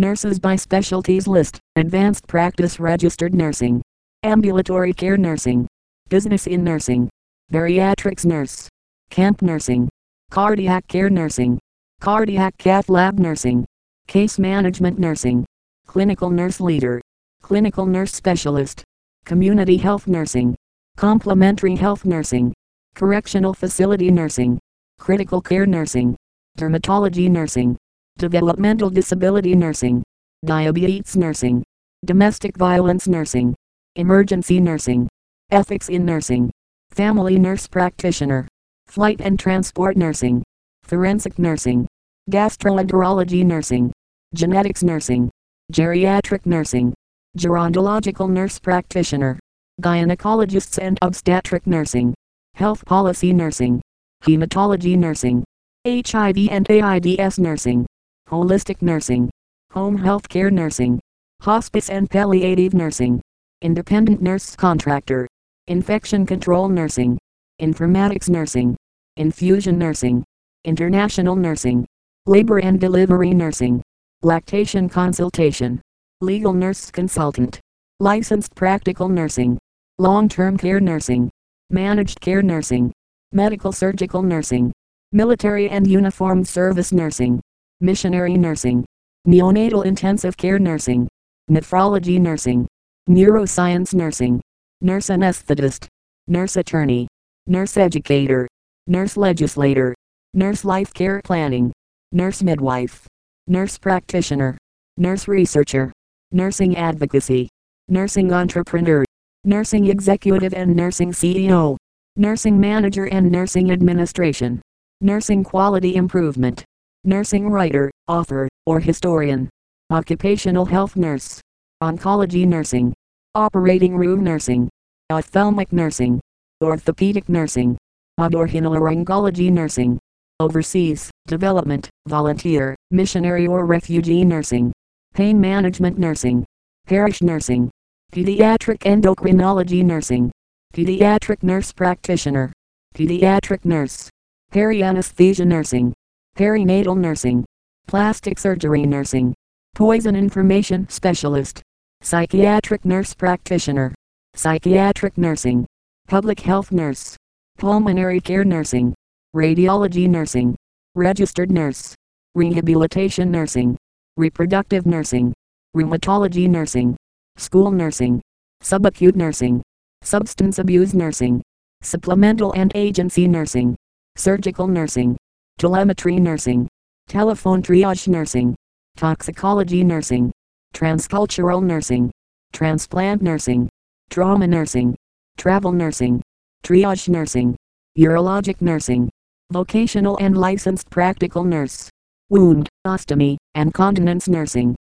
Nurses by specialties list, advanced practice registered nursing, ambulatory care nursing, business in nursing, bariatrics nurse, camp nursing, cardiac care nursing, cardiac cath lab nursing, case management nursing, clinical nurse leader, clinical nurse specialist, community health nursing, complementary health nursing, correctional facility nursing, critical care nursing, dermatology nursing, developmental disability nursing, diabetes nursing, domestic violence nursing, emergency nursing, ethics in nursing, family nurse practitioner, flight and transport nursing, forensic nursing, gastroenterology nursing, genetics nursing, geriatric nursing, gerontological nurse practitioner, gynecologists and obstetric nursing, health policy nursing, hematology nursing, HIV and AIDS nursing, holistic nursing, home health care nursing, hospice and palliative nursing, independent nurse contractor, infection control nursing, informatics nursing, infusion nursing, international nursing, labor and delivery nursing, lactation consultation, legal nurse consultant, licensed practical nursing, long-term care nursing, managed care nursing, medical surgical nursing, military and uniformed service nursing, missionary nursing, neonatal intensive care nursing, nephrology nursing, neuroscience nursing, nurse anesthetist, nurse attorney, nurse educator, nurse legislator, nurse life care planning, nurse midwife, nurse practitioner, nurse researcher, nursing advocacy, nursing entrepreneur, nursing executive and nursing CEO, nursing manager and nursing administration, nursing quality improvement, nursing writer, author, or historian, occupational health nurse, oncology nursing, operating room nursing, ophthalmic nursing, orthopedic nursing, otorhinolaryngology nursing, overseas, development, volunteer, missionary or refugee nursing, pain management nursing, parish nursing, pediatric endocrinology nursing, pediatric nurse practitioner, pediatric nurse, peri-anesthesia nursing, perinatal nursing, plastic surgery nursing, poison information specialist, psychiatric nurse practitioner, psychiatric nursing, public health nurse, pulmonary care nursing, radiology nursing, registered nurse, rehabilitation nursing, reproductive nursing, rheumatology nursing, school nursing, subacute nursing, substance abuse nursing, supplemental and agency nursing, surgical nursing, telemetry nursing, telephone triage nursing, toxicology nursing, transcultural nursing, transplant nursing, trauma nursing, travel nursing, triage nursing, urologic nursing, vocational and licensed practical nurse, wound, ostomy, and continence nursing,